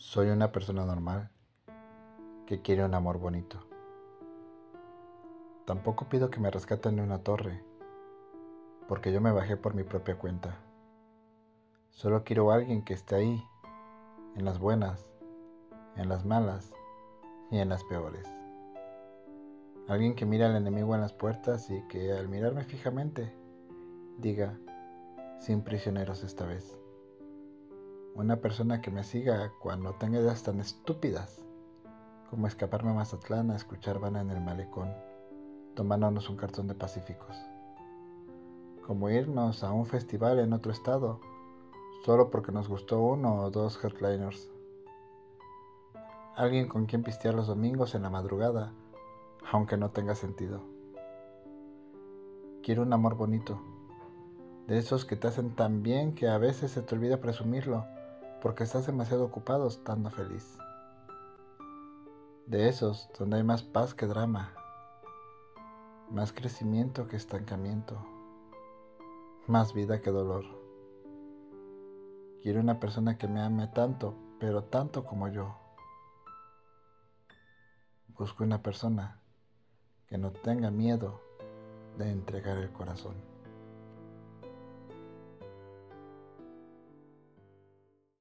Soy una persona normal que quiere un amor bonito. Tampoco pido que me rescaten de una torre, porque yo me bajé por mi propia cuenta. Solo quiero a alguien que esté ahí, en las buenas, en las malas y en las peores. Alguien que mira al enemigo en las puertas y que al mirarme fijamente diga, sin prisioneros esta vez. Una persona que me siga cuando tenga ideas tan estúpidas como escaparme a Mazatlán a escuchar Vana en el malecón, tomándonos un cartón de pacíficos. Como irnos a un festival en otro estado, solo porque nos gustó uno o dos headliners. Alguien con quien pistear los domingos en la madrugada, aunque no tenga sentido. Quiero un amor bonito, de esos que te hacen tan bien que a veces se te olvida presumirlo porque estás demasiado ocupado estando feliz. De esos donde hay más paz que drama, más crecimiento que estancamiento, más vida que dolor. Quiero una persona que me ame tanto, pero tanto como yo. Busco una persona que no tenga miedo de entregar el corazón.